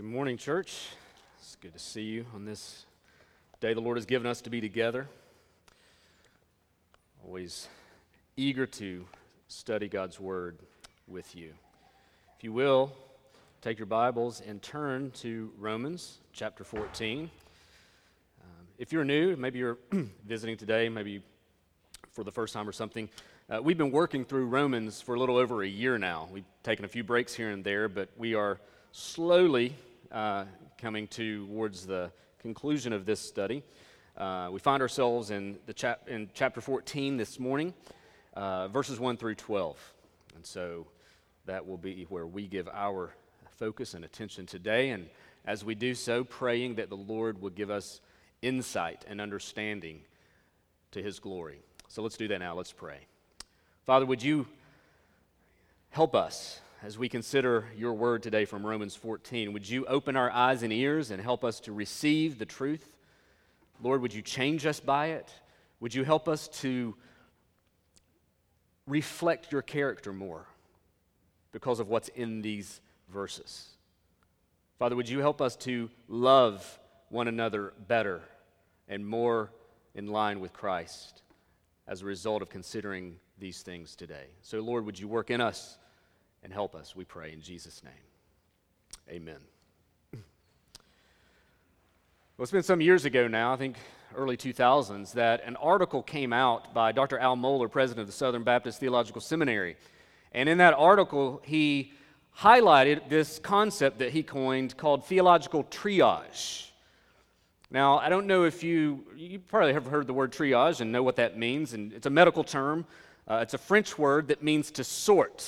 Good morning, church. It's good to see you on this day the Lord has given us to be together. Always eager to study God's Word with you. If you will, take your Bibles and turn to Romans chapter 14. Um, if you're new, maybe you're visiting today, maybe for the first time or something, uh, we've been working through Romans for a little over a year now. We've taken a few breaks here and there, but we are slowly uh, coming towards the conclusion of this study. Uh, we find ourselves in, the chap- in chapter 14 this morning, uh, verses 1 through 12. And so that will be where we give our focus and attention today. And as we do so, praying that the Lord will give us insight and understanding to his glory. So let's do that now. Let's pray. Father, would you help us as we consider your word today from Romans 14. Would you open our eyes and ears and help us to receive the truth? Lord, would you change us by it? Would you help us to reflect your character more because of what's in these verses? Father, would you help us to love one another better and more in line with Christ as a result of considering these things today? So, Lord, would you work in us? And help us, we pray in Jesus' name. Amen. Well, it's been some years ago now, I think early 2000s, that an article came out by Dr. Al Mohler, president of the Southern Baptist Theological Seminary. And in that article, he highlighted this concept that he coined called theological triage. Now, I don't know if you, you probably have heard the word triage and know what that means, and it's a medical term. Uh, it's a French word that means to sort.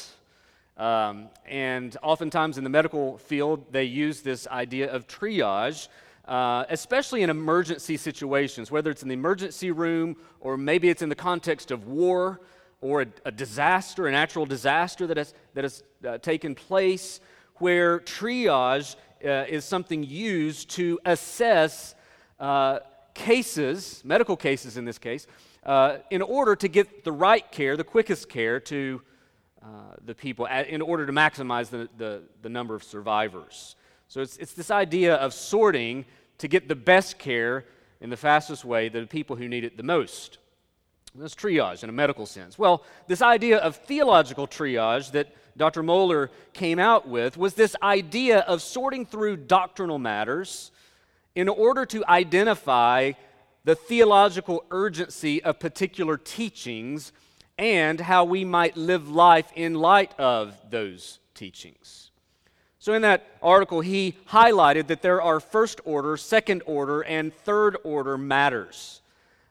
Um, and oftentimes in the medical field, they use this idea of triage, uh, especially in emergency situations, whether it's in the emergency room or maybe it's in the context of war or a, a disaster, a natural disaster that has, that has uh, taken place, where triage uh, is something used to assess uh, cases, medical cases in this case, uh, in order to get the right care, the quickest care to uh, the people in order to maximize the, the, the number of survivors. So it's, it's this idea of sorting to get the best care in the fastest way to the people who need it the most. That's triage in a medical sense. Well, this idea of theological triage that Dr. Mohler came out with was this idea of sorting through doctrinal matters in order to identify the theological urgency of particular teachings and how we might live life in light of those teachings. So, in that article, he highlighted that there are first order, second order, and third order matters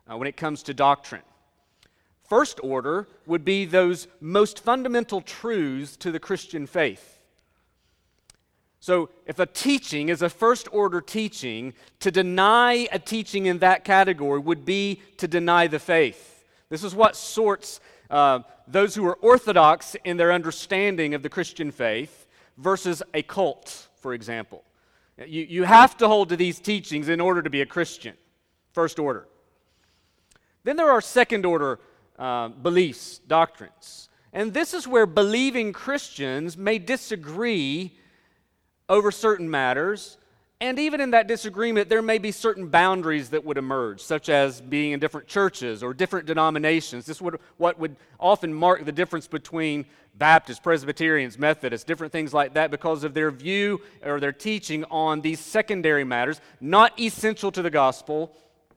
uh, when it comes to doctrine. First order would be those most fundamental truths to the Christian faith. So, if a teaching is a first order teaching, to deny a teaching in that category would be to deny the faith. This is what sorts uh, those who are orthodox in their understanding of the Christian faith versus a cult, for example. You, you have to hold to these teachings in order to be a Christian, first order. Then there are second order uh, beliefs, doctrines. And this is where believing Christians may disagree over certain matters and even in that disagreement, there may be certain boundaries that would emerge, such as being in different churches or different denominations. This would what would often mark the difference between Baptists, Presbyterians, Methodists, different things like that, because of their view or their teaching on these secondary matters, not essential to the gospel,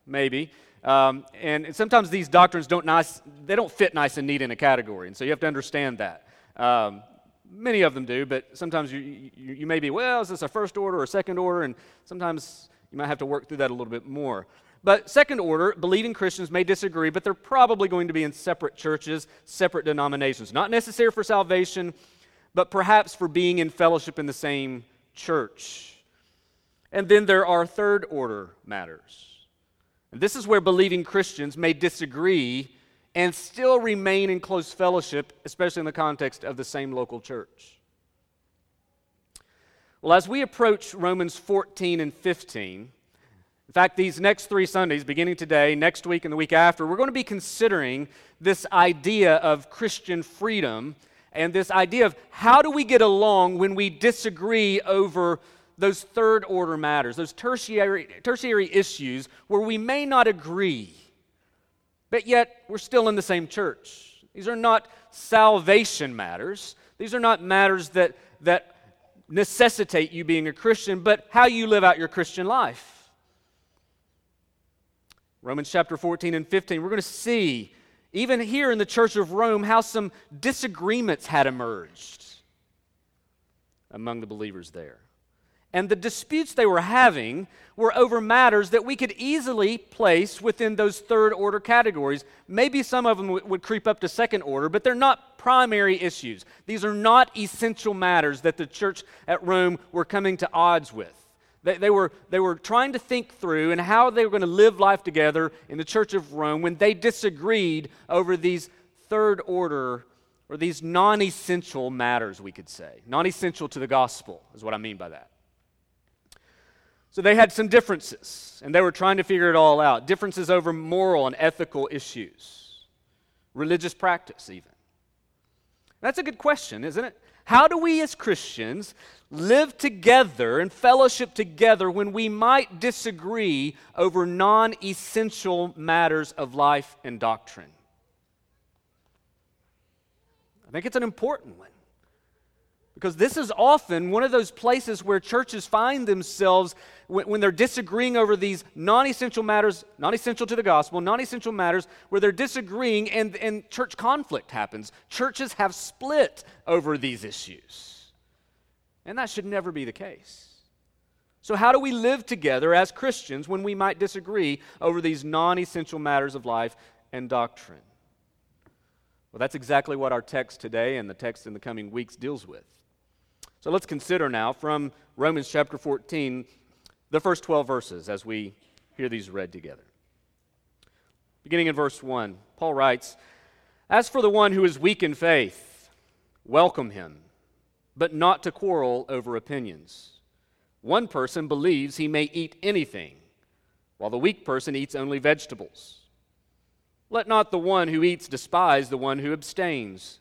maybe. Um, and, sometimes these doctrines don't nice, they don't fit nice and neat in a category, and so you have to understand that. Um, Many of them do, but sometimes you, you, you, may be, well, is this a first order or a second order? And sometimes you might have to work through that a little bit more. But second order, believing Christians may disagree, but they're probably going to be in separate churches, separate denominations. Not necessary for salvation, but perhaps for being in fellowship in the same church. And then there are third order matters. And this is where believing Christians may disagree and still remain in close fellowship, especially in the context of the same local church. Well, as we approach Romans 14 and 15, in fact, these next three Sundays, beginning today, next week, and the week after, we're going to be considering this idea of Christian freedom and this idea of how do we get along when we disagree over those third order matters, those tertiary, tertiary issues where we may not agree, but yet we're still in the same church. These are not salvation matters. These are not matters that, that necessitate you being a Christian, but how you live out your Christian life. Romans chapter 14 and 15, we're going to see, even here in the church of Rome, how some disagreements had emerged among the believers there. And the disputes they were having were over matters that we could easily place within those third order categories. Maybe some of them w- would creep up to second order, but they're not primary issues. These are not essential matters that the church at Rome were coming to odds with. They, they, were, they were trying to think through and how they were going to live life together in the church of Rome when they disagreed over these third order or these non essential matters, we could say. Non essential to the gospel is what I mean by that. So they had some differences, and they were trying to figure it all out. Differences over moral and ethical issues, religious practice, even. That's a good question, isn't it? How do we as Christians live together and fellowship together when we might disagree over non essential matters of life and doctrine? I think it's an important one. Because this is often one of those places where churches find themselves when, when they're disagreeing over these non essential matters, non essential to the gospel, non essential matters, where they're disagreeing and, and church conflict happens. Churches have split over these issues. And that should never be the case. So, how do we live together as Christians when we might disagree over these non essential matters of life and doctrine? Well, that's exactly what our text today and the text in the coming weeks deals with. So let's consider now from Romans chapter 14 the first 12 verses as we hear these read together. Beginning in verse 1, Paul writes As for the one who is weak in faith, welcome him, but not to quarrel over opinions. One person believes he may eat anything, while the weak person eats only vegetables. Let not the one who eats despise the one who abstains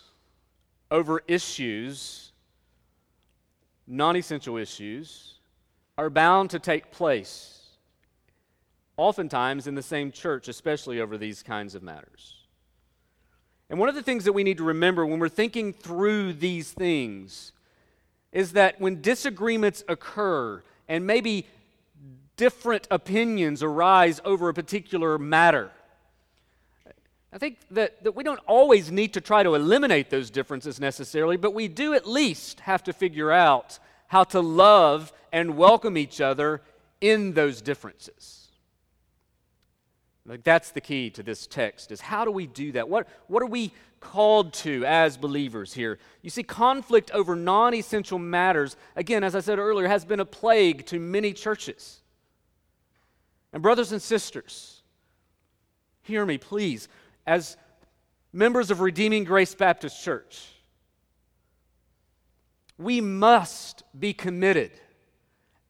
over issues, non essential issues, are bound to take place, oftentimes in the same church, especially over these kinds of matters. And one of the things that we need to remember when we're thinking through these things is that when disagreements occur and maybe different opinions arise over a particular matter, I think that, that we don't always need to try to eliminate those differences necessarily, but we do at least have to figure out how to love and welcome each other in those differences. Like that's the key to this text is how do we do that? What, what are we called to as believers here? You see, conflict over non essential matters, again, as I said earlier, has been a plague to many churches. And, brothers and sisters, hear me, please as members of Redeeming Grace Baptist Church, we must be committed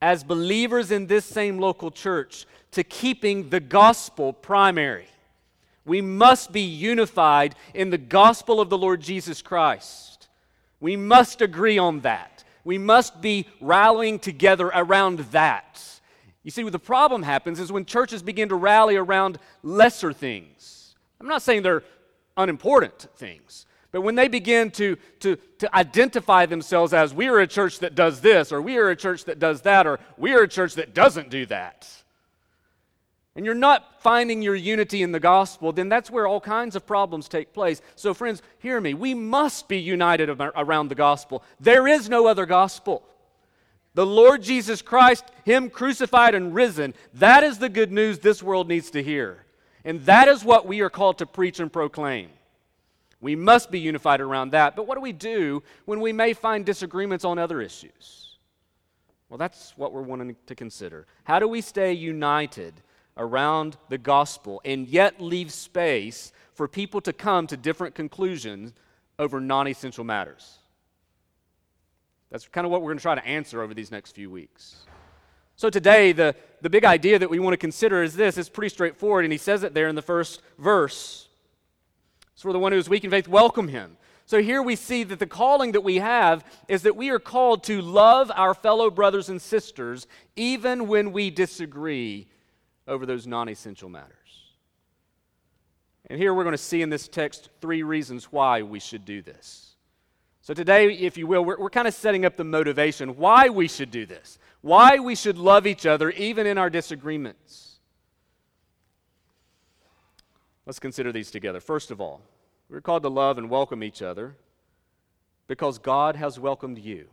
as believers in this same local church to keeping the gospel primary. We must be unified in the gospel of the Lord Jesus Christ. We must agree on that. We must be rallying together around that. You see, the problem happens is when churches begin to rally around lesser things. I'm not saying they're unimportant things, but when they begin to, to, to identify themselves as we are a church that does this, or we are a church that does that, or we are a church that doesn't do that, and you're not finding your unity in the gospel, then that's where all kinds of problems take place. So, friends, hear me. We must be united around the gospel. There is no other gospel. The Lord Jesus Christ, Him crucified and risen, that is the good news this world needs to hear. And that is what we are called to preach and proclaim. We must be unified around that. But what do we do when we may find disagreements on other issues? Well, that's what we're wanting to consider. How do we stay united around the gospel and yet leave space for people to come to different conclusions over non essential matters? That's kind of what we're going to try to answer over these next few weeks. So, today, the, the big idea that we want to consider is this. It's pretty straightforward, and he says it there in the first verse. So for the one who is weak in faith, welcome him. So here we see that the calling that we have is that we are called to love our fellow brothers and sisters even when we disagree over those non essential matters. And here we're going to see in this text three reasons why we should do this. So today, if you will, we're, we're kind of setting up the motivation why we should do this, why we should love each other even in our disagreements. Let's consider these together. First of all, we're called to love and welcome each other because God has welcomed you.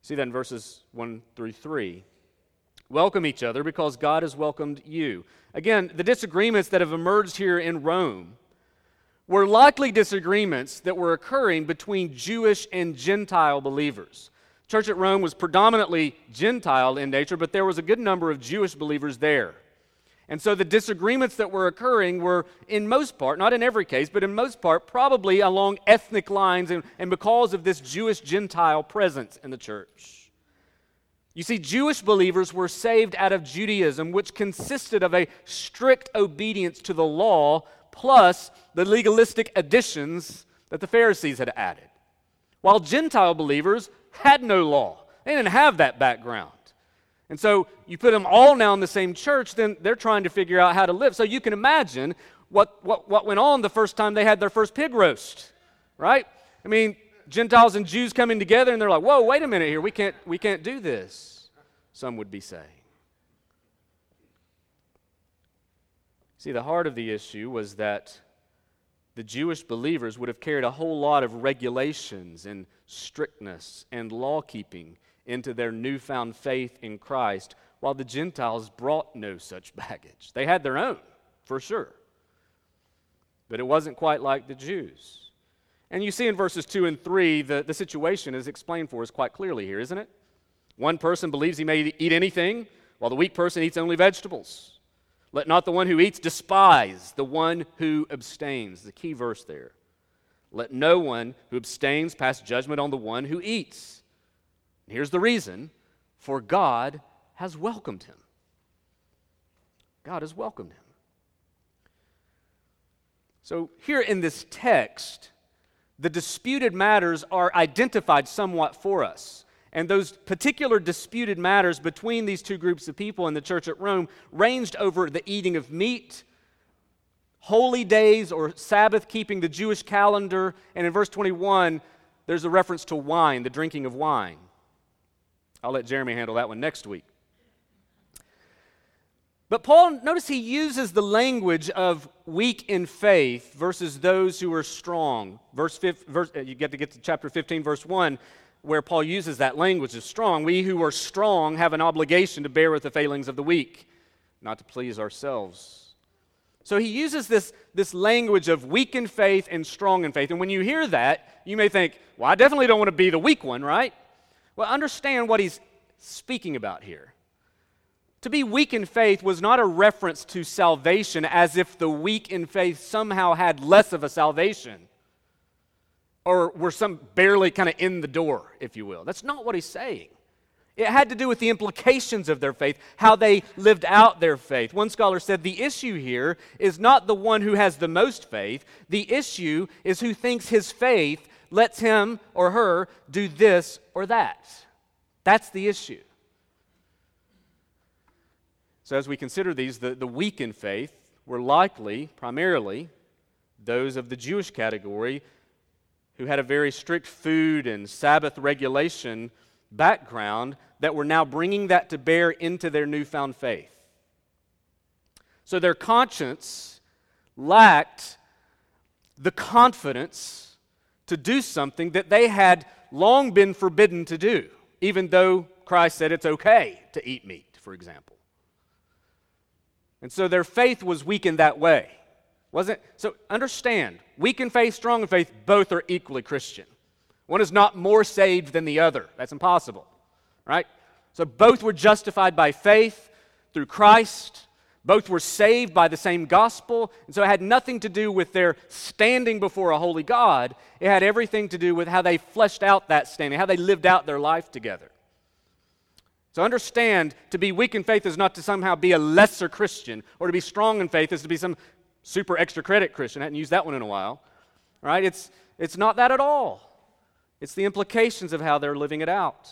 See that in verses 1 through 3. Welcome each other because God has welcomed you. Again, the disagreements that have emerged here in Rome were likely disagreements that were occurring between Jewish and Gentile believers. Church at Rome was predominantly Gentile in nature, but there was a good number of Jewish believers there. And so the disagreements that were occurring were, in most part, not in every case, but in most part, probably along ethnic lines and, and because of this Jewish Gentile presence in the church. You see, Jewish believers were saved out of Judaism, which consisted of a strict obedience to the law plus the legalistic additions that the Pharisees had added. While Gentile believers had no law, they didn't have that background. And so you put them all now in the same church, then they're trying to figure out how to live. So you can imagine what, what, what went on the first time they had their first pig roast, right? I mean, Gentiles and Jews coming together, and they're like, whoa, wait a minute here. We can't, we can't do this, some would be saying. See, the heart of the issue was that the Jewish believers would have carried a whole lot of regulations and strictness and law keeping into their newfound faith in Christ, while the Gentiles brought no such baggage. They had their own, for sure. But it wasn't quite like the Jews. And you see in verses 2 and 3, the, the situation is explained for us quite clearly here, isn't it? One person believes he may eat anything, while the weak person eats only vegetables. Let not the one who eats despise the one who abstains. The key verse there. Let no one who abstains pass judgment on the one who eats Here's the reason for God has welcomed him. God has welcomed him. So, here in this text, the disputed matters are identified somewhat for us. And those particular disputed matters between these two groups of people in the church at Rome ranged over the eating of meat, holy days or Sabbath keeping, the Jewish calendar, and in verse 21, there's a reference to wine, the drinking of wine. I'll let Jeremy handle that one next week. But Paul, notice he uses the language of weak in faith versus those who are strong. Verse, 5, verse uh, you get to get to chapter 15, verse 1, where Paul uses that language of strong. We who are strong have an obligation to bear with the failings of the weak, not to please ourselves. So he uses this, this language of weak in faith and strong in faith. And when you hear that, you may think, well, I definitely don't want to be the weak one, right? Well, understand what he's speaking about here. To be weak in faith was not a reference to salvation as if the weak in faith somehow had less of a salvation or were some barely kind of in the door, if you will. That's not what he's saying. It had to do with the implications of their faith, how they lived out their faith. One scholar said the issue here is not the one who has the most faith, the issue is who thinks his faith lets him or her do this or that. That's the issue. So, as we consider these, the, the weak in faith were likely, primarily, those of the Jewish category who had a very strict food and Sabbath regulation background that were now bringing that to bear into their newfound faith. So their conscience lacked the confidence to do something that they had long been forbidden to do, even though Christ said it's okay to eat meat, for example. And so their faith was weakened that way. Wasn't so understand, weak in faith, strong in faith, both are equally Christian. One is not more saved than the other. That's impossible. Right? So both were justified by faith through Christ. Both were saved by the same gospel. And so it had nothing to do with their standing before a holy God. It had everything to do with how they fleshed out that standing, how they lived out their life together. So understand to be weak in faith is not to somehow be a lesser Christian, or to be strong in faith is to be some super extra credit Christian. I hadn't used that one in a while. Right? It's, it's not that at all. It's the implications of how they're living it out.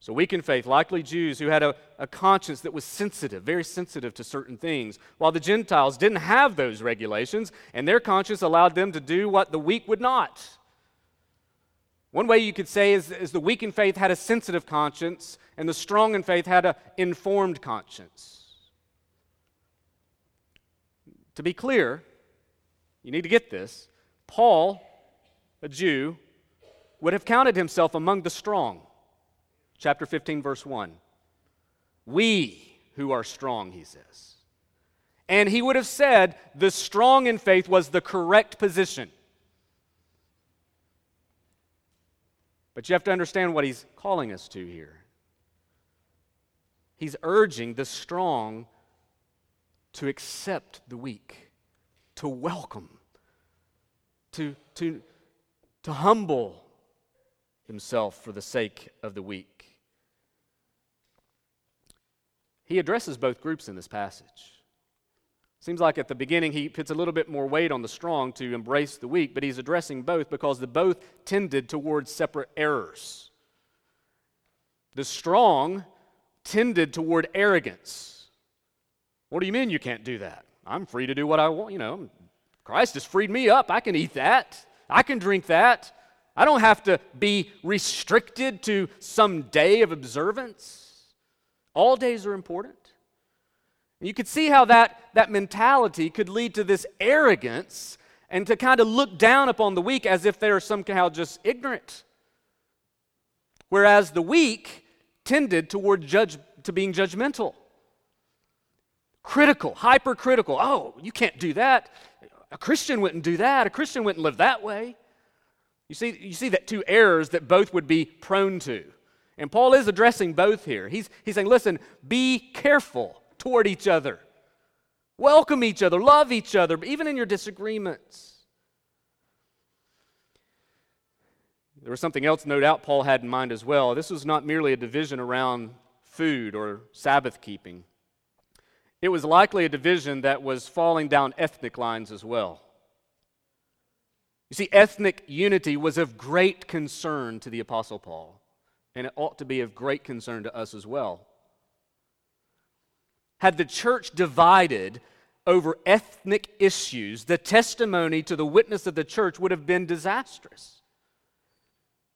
So, weak in faith, likely Jews who had a, a conscience that was sensitive, very sensitive to certain things, while the Gentiles didn't have those regulations, and their conscience allowed them to do what the weak would not. One way you could say is, is the weak in faith had a sensitive conscience, and the strong in faith had an informed conscience. To be clear, you need to get this. Paul, a Jew, would have counted himself among the strong. Chapter 15, verse 1. We who are strong, he says. And he would have said the strong in faith was the correct position. But you have to understand what he's calling us to here. He's urging the strong to accept the weak, to welcome, to, to, to humble himself for the sake of the weak. He addresses both groups in this passage. Seems like at the beginning he puts a little bit more weight on the strong to embrace the weak, but he's addressing both because the both tended towards separate errors. The strong tended toward arrogance what do you mean you can't do that? I'm free to do what I want. You know, Christ has freed me up. I can eat that. I can drink that. I don't have to be restricted to some day of observance. All days are important. You could see how that, that mentality could lead to this arrogance and to kind of look down upon the weak as if they are somehow just ignorant. Whereas the weak tended toward judge, to being judgmental critical, hypercritical. Oh, you can't do that. A Christian wouldn't do that. A Christian wouldn't live that way. You see, you see that two errors that both would be prone to. And Paul is addressing both here. He's, he's saying, listen, be careful toward each other. Welcome each other, love each other, even in your disagreements. There was something else, no doubt, Paul had in mind as well. This was not merely a division around food or Sabbath keeping. It was likely a division that was falling down ethnic lines as well. You see, ethnic unity was of great concern to the Apostle Paul, and it ought to be of great concern to us as well. Had the church divided over ethnic issues, the testimony to the witness of the church would have been disastrous.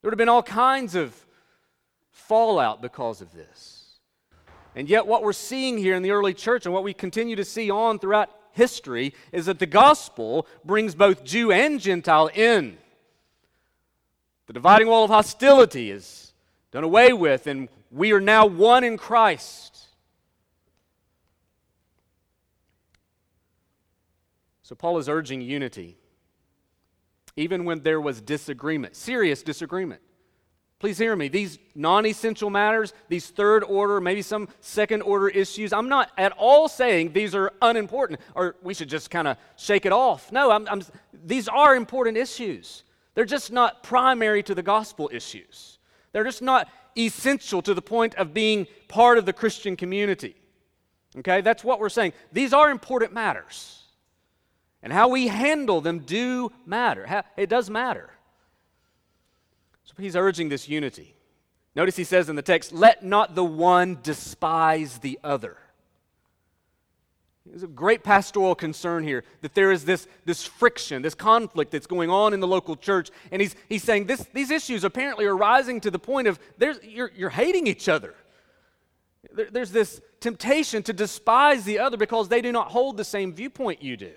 There would have been all kinds of fallout because of this. And yet, what we're seeing here in the early church and what we continue to see on throughout history is that the gospel brings both Jew and Gentile in. The dividing wall of hostility is done away with, and we are now one in Christ. So, Paul is urging unity, even when there was disagreement, serious disagreement. Please hear me. These non essential matters, these third order, maybe some second order issues, I'm not at all saying these are unimportant or we should just kind of shake it off. No, I'm, I'm, these are important issues. They're just not primary to the gospel issues. They're just not essential to the point of being part of the Christian community. Okay, that's what we're saying. These are important matters. And how we handle them do matter. It does matter. So he's urging this unity. Notice he says in the text, let not the one despise the other. There's a great pastoral concern here that there is this, this friction, this conflict that's going on in the local church. And he's, he's saying this, these issues apparently are rising to the point of you're, you're hating each other. There, there's this temptation to despise the other because they do not hold the same viewpoint you do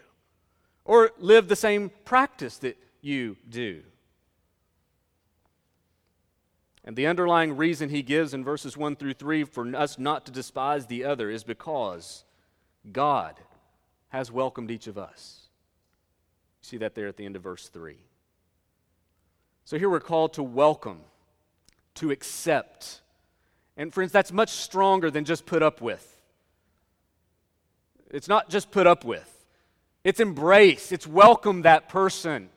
or live the same practice that you do. And the underlying reason he gives in verses 1 through 3 for us not to despise the other is because God has welcomed each of us. See that there at the end of verse 3. So here we're called to welcome, to accept. And friends, that's much stronger than just put up with. It's not just put up with, it's embrace, it's welcome that person.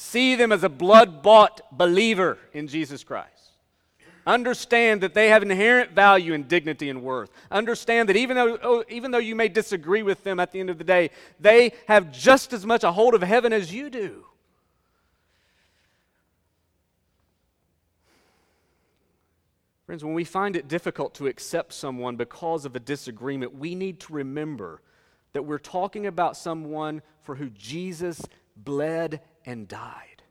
See them as a blood bought believer in Jesus Christ. Understand that they have inherent value and dignity and worth. Understand that even though, oh, even though you may disagree with them at the end of the day, they have just as much a hold of heaven as you do. Friends, when we find it difficult to accept someone because of a disagreement, we need to remember that we're talking about someone for who Jesus bled and died.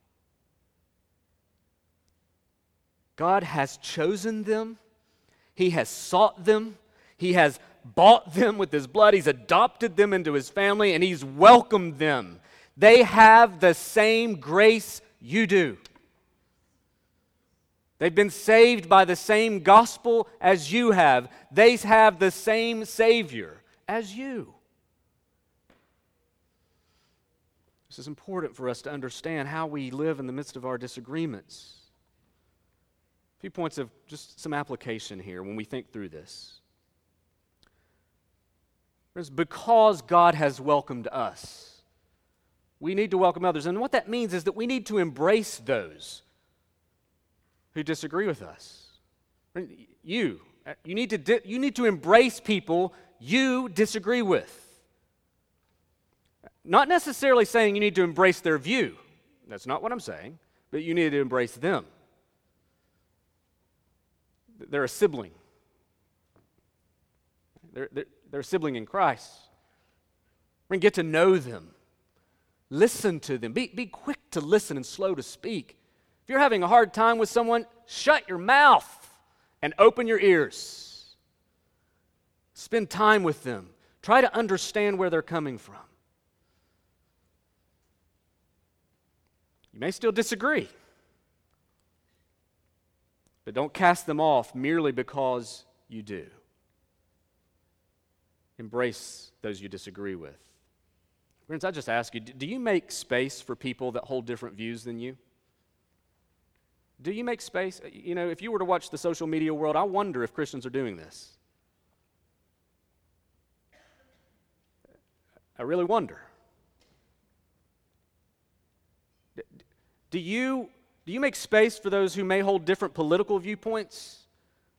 God has chosen them, He has sought them, He has bought them with His blood, He's adopted them into His family, and He's welcomed them. They have the same grace you do. They've been saved by the same gospel as you have. They have the same Savior as you. This is important for us to understand how we live in the midst of our disagreements. A few points of just some application here when we think through this. Because God has welcomed us, we need to welcome others. And what that means is that we need to embrace those who disagree with us. You, you need to, you need to embrace people you disagree with. Not necessarily saying you need to embrace their view. That's not what I'm saying, but you need to embrace them. They're a sibling. They're, they're, they're a sibling in Christ. Going to get to know them. Listen to them. Be, be quick to listen and slow to speak. If you're having a hard time with someone, shut your mouth and open your ears. Spend time with them. Try to understand where they're coming from. You may still disagree. But don't cast them off merely because you do. Embrace those you disagree with. Friends, I just ask you do you make space for people that hold different views than you? Do you make space? You know, if you were to watch the social media world, I wonder if Christians are doing this. I really wonder. Do you do you make space for those who may hold different political viewpoints?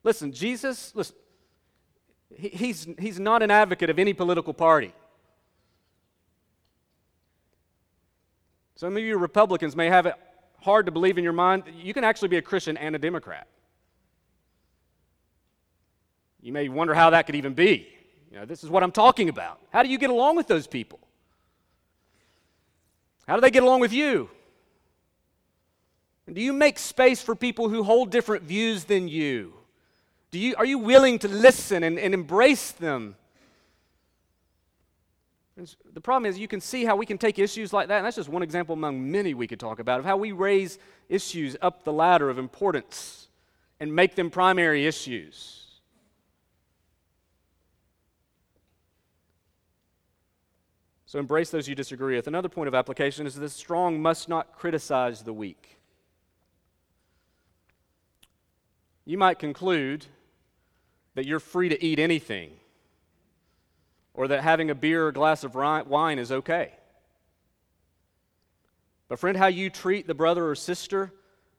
Listen, Jesus, listen, he's, he's not an advocate of any political party. Some of you Republicans may have it hard to believe in your mind that you can actually be a Christian and a Democrat. You may wonder how that could even be. You know, this is what I'm talking about. How do you get along with those people? How do they get along with you? Do you make space for people who hold different views than you? Do you, are you willing to listen and, and embrace them? The problem is, you can see how we can take issues like that, and that's just one example among many we could talk about of how we raise issues up the ladder of importance and make them primary issues. So embrace those you disagree with. Another point of application is the strong must not criticize the weak. You might conclude that you're free to eat anything or that having a beer or a glass of wine is okay. But, friend, how you treat the brother or sister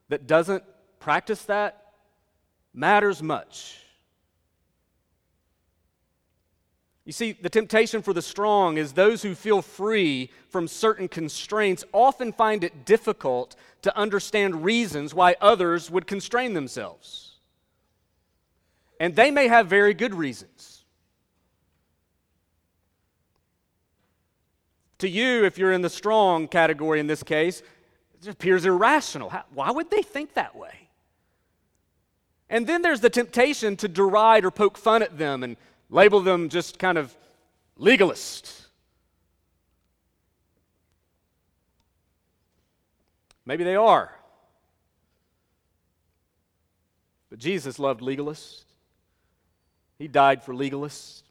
that doesn't practice that matters much. You see, the temptation for the strong is those who feel free from certain constraints often find it difficult to understand reasons why others would constrain themselves. And they may have very good reasons. To you, if you're in the strong category in this case, it appears irrational. How, why would they think that way? And then there's the temptation to deride or poke fun at them and label them just kind of legalist. Maybe they are. But Jesus loved legalists. He died for legalists.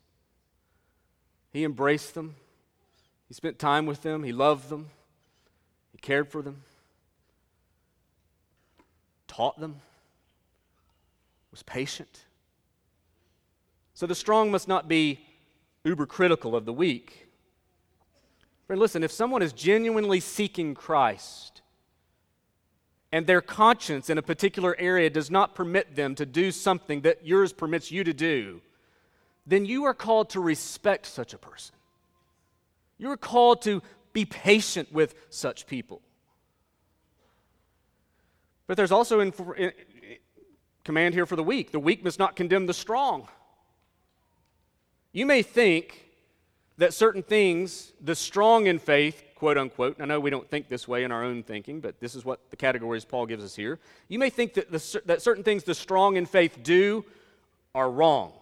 He embraced them. He spent time with them. He loved them. He cared for them. Taught them. Was patient. So the strong must not be uber critical of the weak. Friend, listen, if someone is genuinely seeking Christ and their conscience in a particular area does not permit them to do something that yours permits you to do, then you are called to respect such a person. You are called to be patient with such people. But there's also in, in, command here for the weak. The weak must not condemn the strong. You may think that certain things, the strong in faith, quote unquote, I know we don't think this way in our own thinking, but this is what the categories Paul gives us here. You may think that, the, that certain things the strong in faith do are wrong.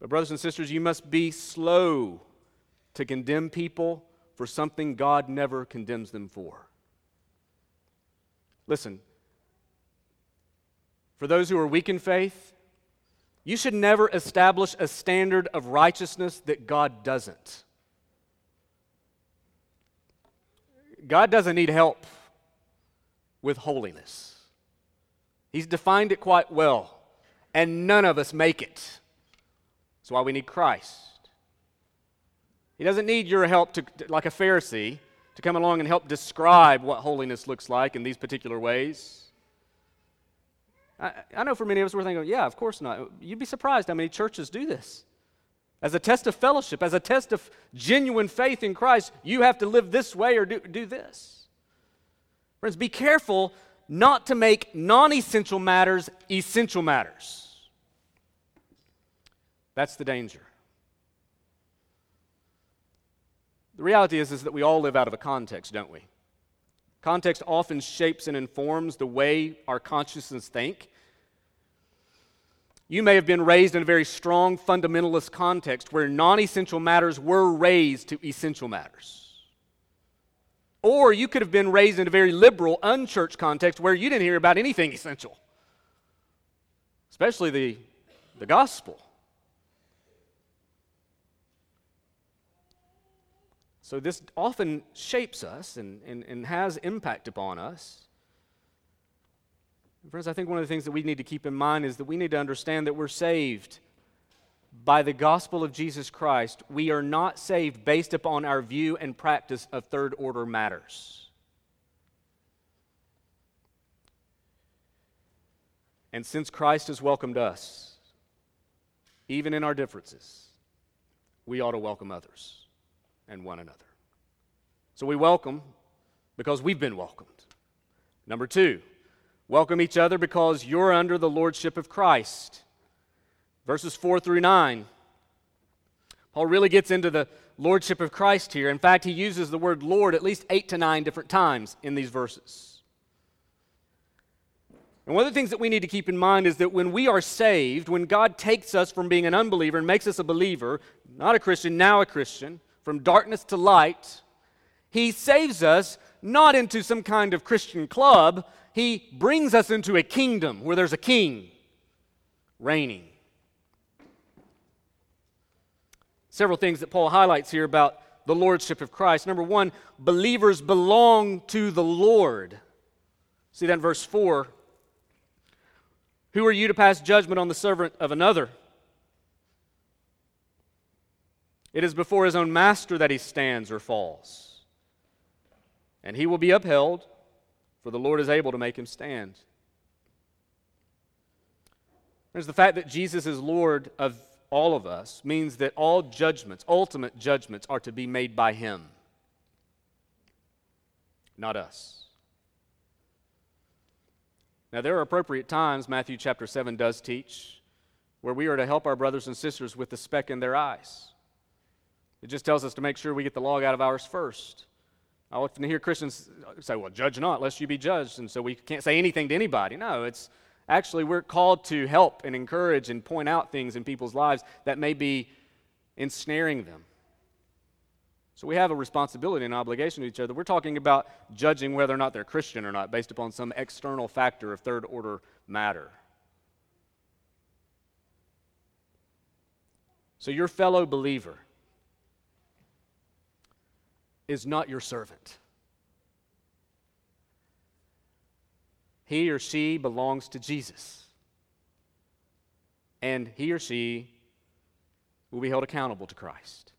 But, brothers and sisters, you must be slow to condemn people for something God never condemns them for. Listen, for those who are weak in faith, you should never establish a standard of righteousness that God doesn't. God doesn't need help with holiness. He's defined it quite well, and none of us make it. That's why we need Christ. He doesn't need your help to, like a Pharisee, to come along and help describe what holiness looks like in these particular ways. I, I know for many of us, we're thinking, yeah, of course not. You'd be surprised how many churches do this. As a test of fellowship, as a test of genuine faith in Christ, you have to live this way or do, do this. Friends, be careful not to make non essential matters essential matters. That's the danger. The reality is, is that we all live out of a context, don't we? Context often shapes and informs the way our consciousness think. You may have been raised in a very strong fundamentalist context where non essential matters were raised to essential matters. Or you could have been raised in a very liberal, unchurched context where you didn't hear about anything essential, especially the, the gospel. So, this often shapes us and, and, and has impact upon us. friends, I think one of the things that we need to keep in mind is that we need to understand that we're saved by the gospel of Jesus Christ. We are not saved based upon our view and practice of third order matters. And since Christ has welcomed us, even in our differences, we ought to welcome others and one another. So we welcome because we've been welcomed. Number two, welcome each other because you're under the lordship of Christ. Verses 4 through 9. Paul really gets into the lordship of Christ here. In fact, he uses the word Lord at least eight to nine different times in these verses. And one of the things that we need to keep in mind is that when we are saved, when God takes us from being an unbeliever and makes us a believer, not a Christian, now a Christian, from darkness to light, He saves us not into some kind of Christian club, He brings us into a kingdom where there's a king reigning. Several things that Paul highlights here about the lordship of Christ. Number one, believers belong to the Lord. See that in verse 4. Who are you to pass judgment on the servant of another? It is before his own master that he stands or falls. And he will be upheld, for the Lord is able to make him stand. There's the fact that Jesus is Lord of all of us means that all judgments, ultimate judgments, are to be made by him, not us. Now, there are appropriate times, Matthew chapter 7 does teach, where we are to help our brothers and sisters with the speck in their eyes. It just tells us to make sure we get the log out of ours first. I often hear Christians say, well, judge not, lest you be judged. And so we can't say anything to anybody. No, it's actually we're called to help and encourage and point out things in people's lives that may be ensnaring them. So we have a responsibility and obligation to each other. We're talking about judging whether or not they're Christian or not based upon some external factor of third order matter. So your fellow believer is not your servant. He or she belongs to Jesus. And he or she will be held accountable to Christ.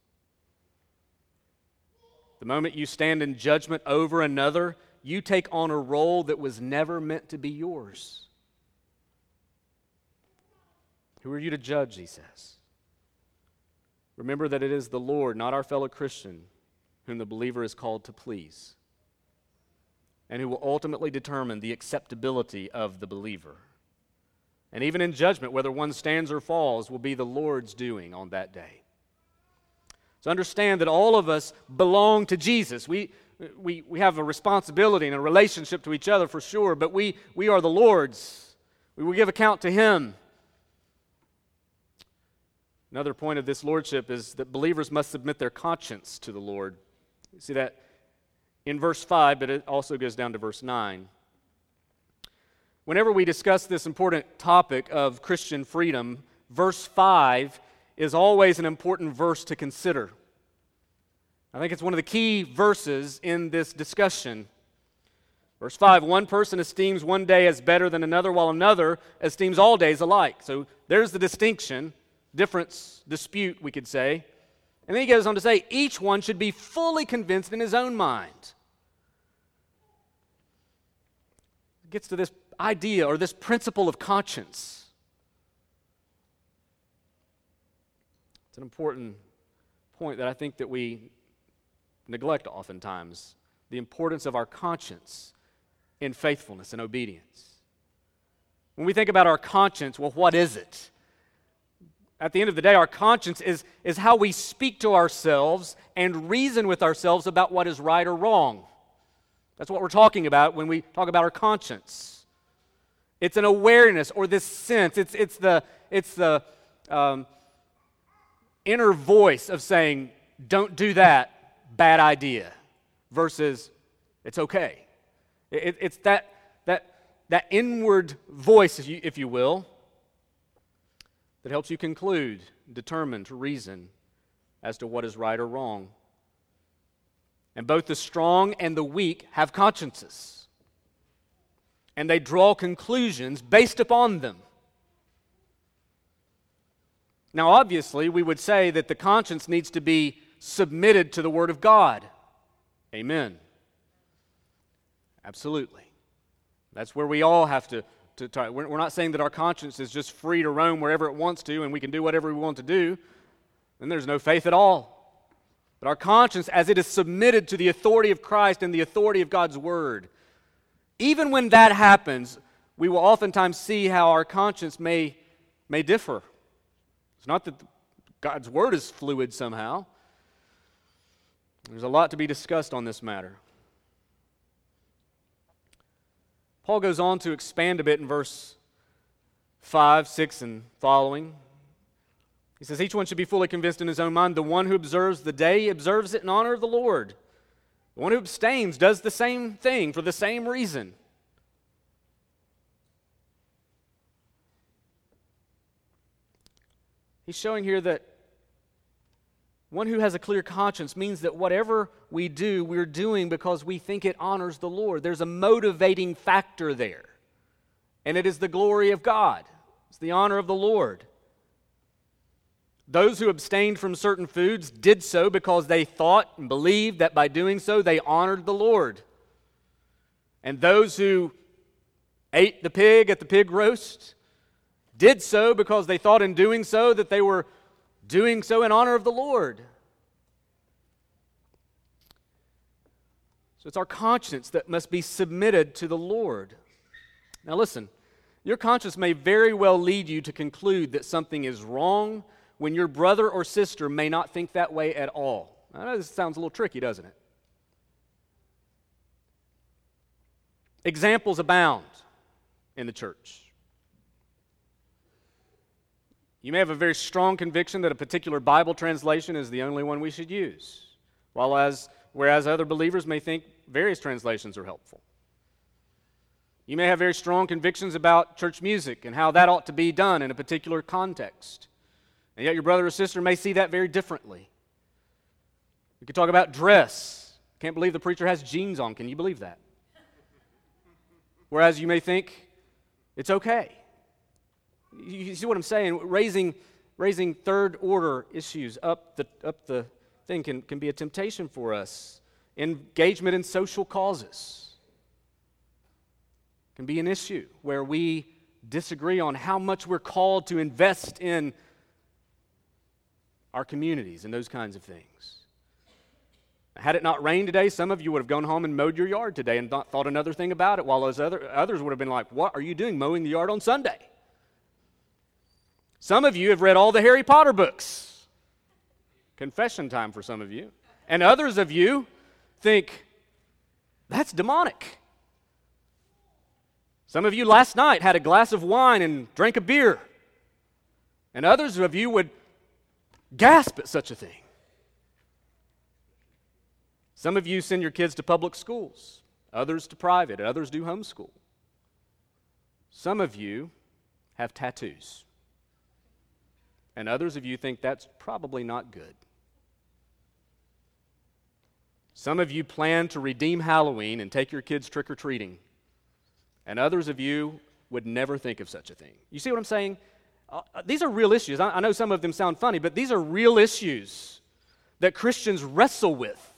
The moment you stand in judgment over another, you take on a role that was never meant to be yours. Who are you to judge, he says? Remember that it is the Lord, not our fellow Christian, whom the believer is called to please, and who will ultimately determine the acceptability of the believer. And even in judgment, whether one stands or falls will be the Lord's doing on that day. So understand that all of us belong to Jesus. We, we, we have a responsibility and a relationship to each other for sure, but we, we are the Lord's. We will give account to Him. Another point of this lordship is that believers must submit their conscience to the Lord. You see that in verse 5, but it also goes down to verse 9. Whenever we discuss this important topic of Christian freedom, verse 5 is always an important verse to consider. I think it's one of the key verses in this discussion. Verse 5 One person esteems one day as better than another, while another esteems all days alike. So there's the distinction, difference, dispute, we could say. And then he goes on to say, each one should be fully convinced in his own mind. It gets to this idea or this principle of conscience. It's an important point that I think that we neglect oftentimes the importance of our conscience in faithfulness and obedience. When we think about our conscience, well, what is it? At the end of the day, our conscience is, is how we speak to ourselves and reason with ourselves about what is right or wrong. That's what we're talking about when we talk about our conscience. It's an awareness or this sense. It's, it's the, it's the um, inner voice of saying, don't do that, bad idea, versus it's okay. It, it's that, that, that inward voice, if you, if you will, that helps you conclude, determine, to reason as to what is right or wrong. And both the strong and the weak have consciences. And they draw conclusions based upon them. Now, obviously, we would say that the conscience needs to be submitted to the Word of God. Amen. Absolutely. That's where we all have to, to. We're, we're not saying that our conscience is just free to roam wherever it wants to and we can do whatever we want to do. Then there's no faith at all. But our conscience, as it is submitted to the authority of Christ and the authority of God's Word, even when that happens, we will oftentimes see how our conscience may, may differ. It's not that God's Word is fluid somehow, there's a lot to be discussed on this matter. Paul goes on to expand a bit in verse 5, 6, and following. He says, Each one should be fully convinced in his own mind. The one who observes the day observes it in honor of the Lord. The one who abstains does the same thing for the same reason. He's showing here that one who has a clear conscience means that whatever we do, we're doing because we think it honors the Lord. There's a motivating factor there, and it is the glory of God, it's the honor of the Lord. Those who abstained from certain foods did so because they thought and believed that by doing so they honored the Lord. And those who ate the pig at the pig roast did so because they thought in doing so that they were doing so in honor of the Lord. So it's our conscience that must be submitted to the Lord. Now, listen, your conscience may very well lead you to conclude that something is wrong when your brother or sister may not think that way at all. I know this sounds a little tricky, doesn't it? Examples abound in the church. You may have a very strong conviction that a particular Bible translation is the only one we should use, while as, whereas other believers may think various translations are helpful. You may have very strong convictions about church music and how that ought to be done in a particular context. And yet your brother or sister may see that very differently. We could talk about dress. Can't believe the preacher has jeans on. Can you believe that? Whereas you may think it's okay. You see what I'm saying? Raising, raising third order issues up the, up the thing can, can be a temptation for us. Engagement in social causes can be an issue where we disagree on how much we're called to invest in our communities and those kinds of things. Had it not rained today, some of you would have gone home and mowed your yard today and not thought another thing about it, while those other, others would have been like, What are you doing mowing the yard on Sunday? Some of you have read all the Harry Potter books. Confession time for some of you. And others of you think, That's demonic. Some of you last night had a glass of wine and drank a beer. And others of you would gasp at such a thing. Some of you send your kids to public schools, others to private, others do homeschool. Some of you have tattoos, and others of you think that's probably not good. Some of you plan to redeem Halloween and take your kids trick or treating, and others of you would never think of such a thing. You see what I'm saying? Uh, uh these are real issues. I, I know some of them sound funny, but these are real issues that Christians wrestle with.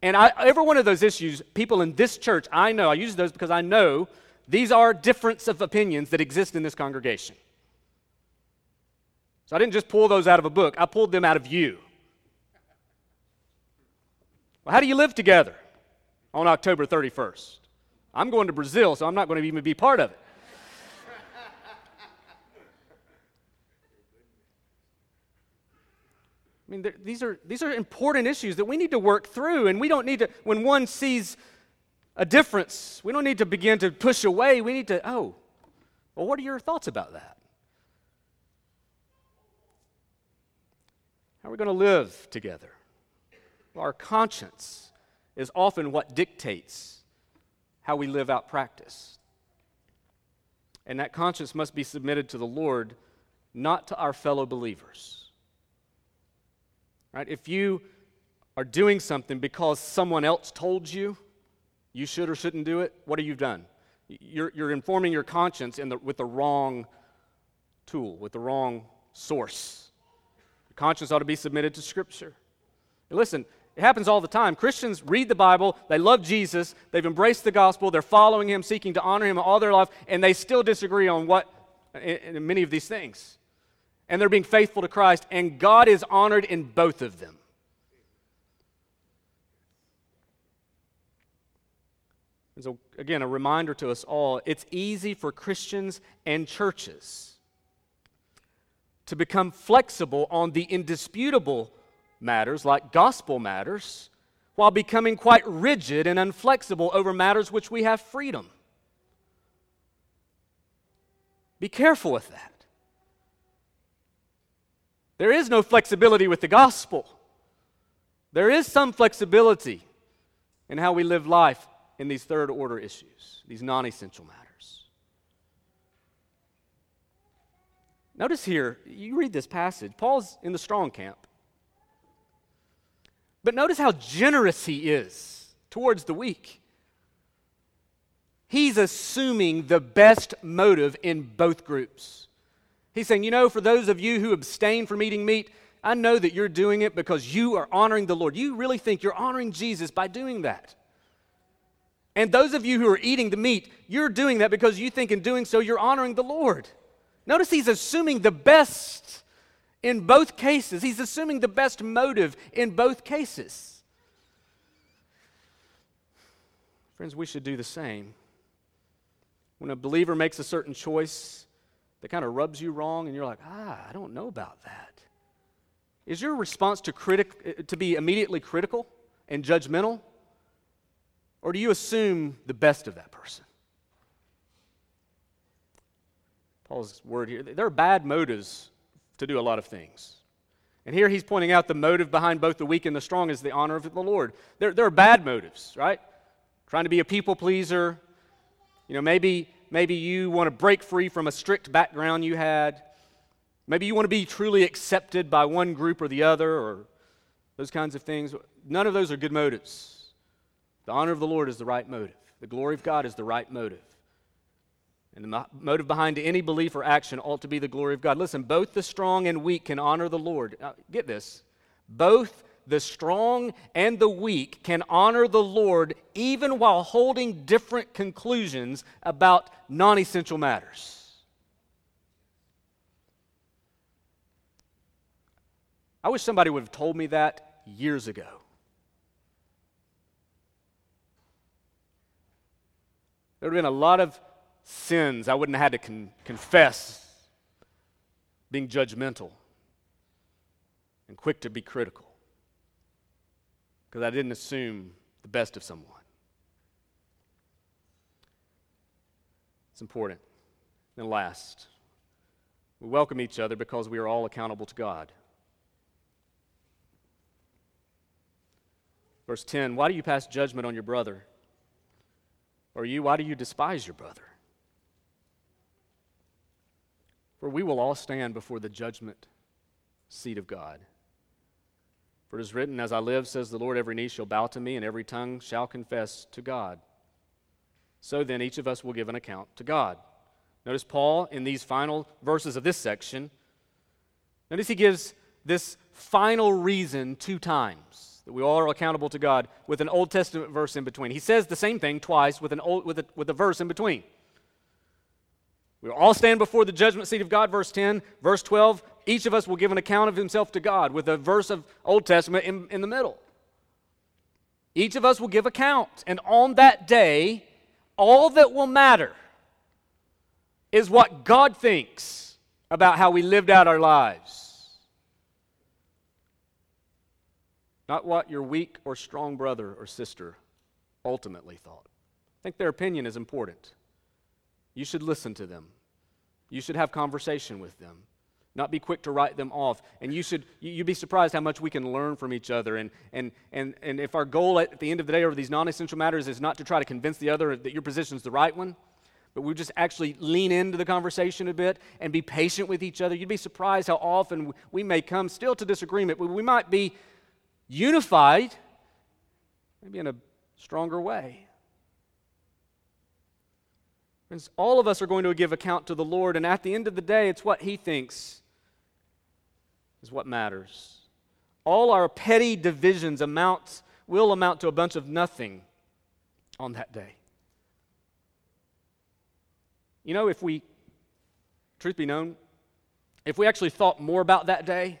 And I, every one of those issues, people in this church, I know, I use those because I know these are difference of opinions that exist in this congregation. So I didn't just pull those out of a book, I pulled them out of you. Well, how do you live together on October 31st? I'm going to Brazil, so I'm not going to even be part of it. I mean, these are, these are important issues that we need to work through, and we don't need to, when one sees a difference, we don't need to begin to push away. We need to, oh, well, what are your thoughts about that? How are we going to live together? Well, our conscience is often what dictates how we live out practice. And that conscience must be submitted to the Lord, not to our fellow believers. Right? If you are doing something because someone else told you you should or shouldn't do it, what have you done? You're, you're informing your conscience the, with the wrong tool, with the wrong source. Conscience ought to be submitted to Scripture. And listen, it happens all the time. Christians read the Bible, they love Jesus, they've embraced the gospel, they're following him, seeking to honor him all their life, and they still disagree on what in many of these things and they're being faithful to Christ, and God is honored in both of them. And so, again, a reminder to us all it's easy for Christians and churches to become flexible on the indisputable matters, like gospel matters, while becoming quite rigid and unflexible over matters which we have freedom. Be careful with that. There is no flexibility with the gospel. There is some flexibility in how we live life in these third order issues, these non essential matters. Notice here, you read this passage, Paul's in the strong camp. But notice how generous he is towards the weak. He's assuming the best motive in both groups. He's saying, you know, for those of you who abstain from eating meat, I know that you're doing it because you are honoring the Lord. You really think you're honoring Jesus by doing that. And those of you who are eating the meat, you're doing that because you think in doing so you're honoring the Lord. Notice he's assuming the best in both cases. He's assuming the best motive in both cases. Friends, we should do the same. When a believer makes a certain choice that kind of rubs you wrong and you're like, ah, I don't know about that. Is your response to, critic, to be immediately critical and judgmental? Or do you assume the best of that person? Paul's word here there are bad motives to do a lot of things. And here he's pointing out the motive behind both the weak and the strong is the honor of the Lord. There, there are bad motives, right? Trying to be a people pleaser. You know, maybe, maybe you want to break free from a strict background you had. Maybe you want to be truly accepted by one group or the other, or those kinds of things. None of those are good motives. The honor of the Lord is the right motive, the glory of God is the right motive. And the motive behind any belief or action ought to be the glory of God. Listen, both the strong and weak can honor the Lord. Now, get this. Both the strong and the weak can honor the Lord even while holding different conclusions about non essential matters. I wish somebody would have told me that years ago. There would have been a lot of sins I wouldn't have had to con- confess, being judgmental and quick to be critical because I didn't assume the best of someone. It's important. And last, we welcome each other because we are all accountable to God. Verse 10 Why do you pass judgment on your brother? Or you, why do you despise your brother? For we will all stand before the judgment seat of God. For it is written, As I live, says the Lord, every knee shall bow to me, and every tongue shall confess to God. So then, each of us will give an account to God. Notice Paul in these final verses of this section. Notice he gives this final reason two times that we all are accountable to God with an Old Testament verse in between. He says the same thing twice with, an old, with, a, with a verse in between. We will all stand before the judgment seat of God, verse 10. Verse 12, each of us will give an account of himself to God with a verse of Old Testament in, in the middle. Each of us will give account. And on that day, all that will matter is what God thinks about how we lived out our lives. Not what your weak or strong brother or sister ultimately thought. I think their opinion is important. You should listen to them. You should have conversation with them. Not be quick to write them off. And you should you'd be surprised how much we can learn from each other. And and and and if our goal at the end of the day over these non-essential matters is not to try to convince the other that your position is the right one, but we just actually lean into the conversation a bit and be patient with each other. You'd be surprised how often we may come still to disagreement, but we might be unified, maybe in a stronger way. Friends, all of us are going to give account to the Lord, and at the end of the day, it's what He thinks is what matters. All our petty divisions amounts, will amount to a bunch of nothing on that day. You know, if we, truth be known, if we actually thought more about that day,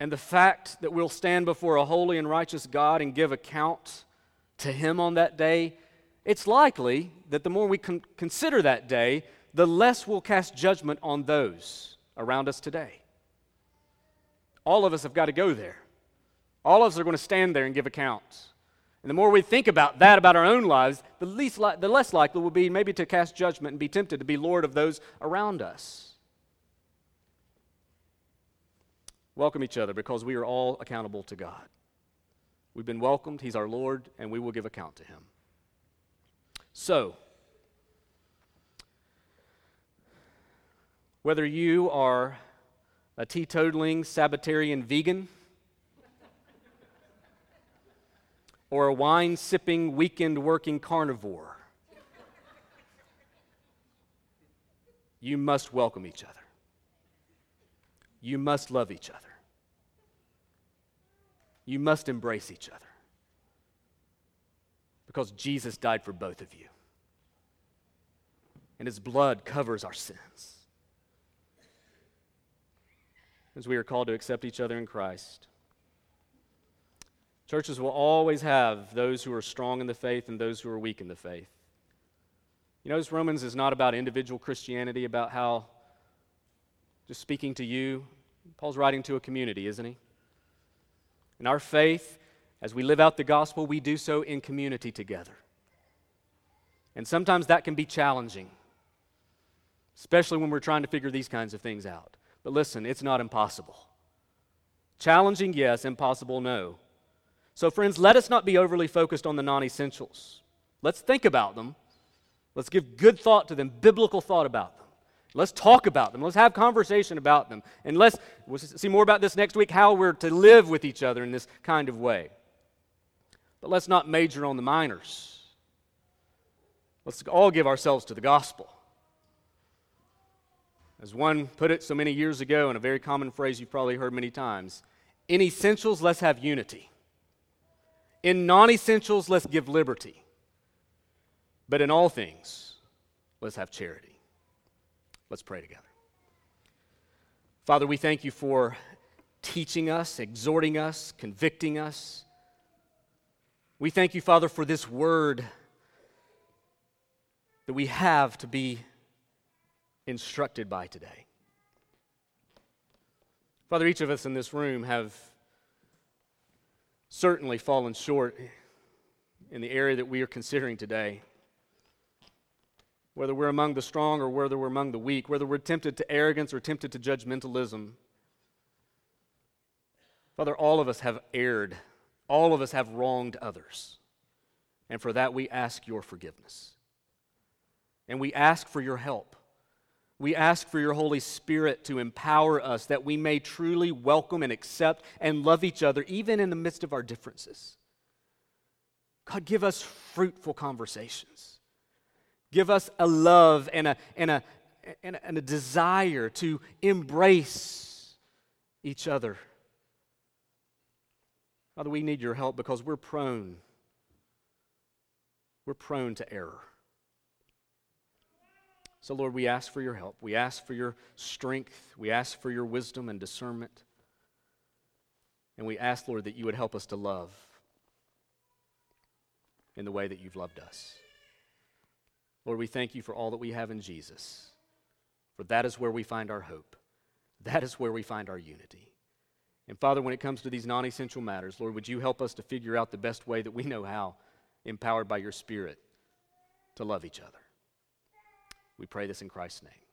and the fact that we'll stand before a holy and righteous God and give account to Him on that day, it's likely that the more we con- consider that day, the less we'll cast judgment on those around us today. All of us have got to go there. All of us are going to stand there and give accounts. And the more we think about that, about our own lives, the, least li- the less likely we'll be maybe to cast judgment and be tempted to be Lord of those around us. Welcome each other because we are all accountable to God. We've been welcomed, He's our Lord, and we will give account to Him. So, whether you are a teetotaling Sabbatarian vegan, or a wine sipping, weekend working carnivore, you must welcome each other. You must love each other. You must embrace each other. because Jesus died for both of you. And his blood covers our sins. As we are called to accept each other in Christ. Churches will always have those who are strong in the faith and those who are weak in the faith. You notice Romans is not about individual Christianity, about how just speaking to you. Paul's writing to a community, isn't he? In our faith, as we live out the gospel, we do so in community together. And sometimes that can be challenging, especially when we're trying to figure these kinds of things out. But listen, it's not impossible. Challenging, yes. Impossible, no. So, friends, let us not be overly focused on the non essentials. Let's think about them. Let's give good thought to them, biblical thought about them. Let's talk about them. Let's have conversation about them. And let's we'll see more about this next week how we're to live with each other in this kind of way. But let's not major on the minors. Let's all give ourselves to the gospel. As one put it so many years ago, in a very common phrase you've probably heard many times in essentials, let's have unity. In non essentials, let's give liberty. But in all things, let's have charity. Let's pray together. Father, we thank you for teaching us, exhorting us, convicting us. We thank you, Father, for this word that we have to be instructed by today. Father, each of us in this room have certainly fallen short in the area that we are considering today. Whether we're among the strong or whether we're among the weak, whether we're tempted to arrogance or tempted to judgmentalism. Father, all of us have erred. All of us have wronged others. And for that, we ask your forgiveness. And we ask for your help. We ask for your Holy Spirit to empower us that we may truly welcome and accept and love each other, even in the midst of our differences. God, give us fruitful conversations. Give us a love and a, and a, and a, and a desire to embrace each other. Father, we need your help because we're prone. We're prone to error. So, Lord, we ask for your help. We ask for your strength. We ask for your wisdom and discernment. And we ask, Lord, that you would help us to love in the way that you've loved us. Lord, we thank you for all that we have in Jesus, for that is where we find our hope. That is where we find our unity. And Father, when it comes to these non essential matters, Lord, would you help us to figure out the best way that we know how, empowered by your Spirit, to love each other? We pray this in Christ's name.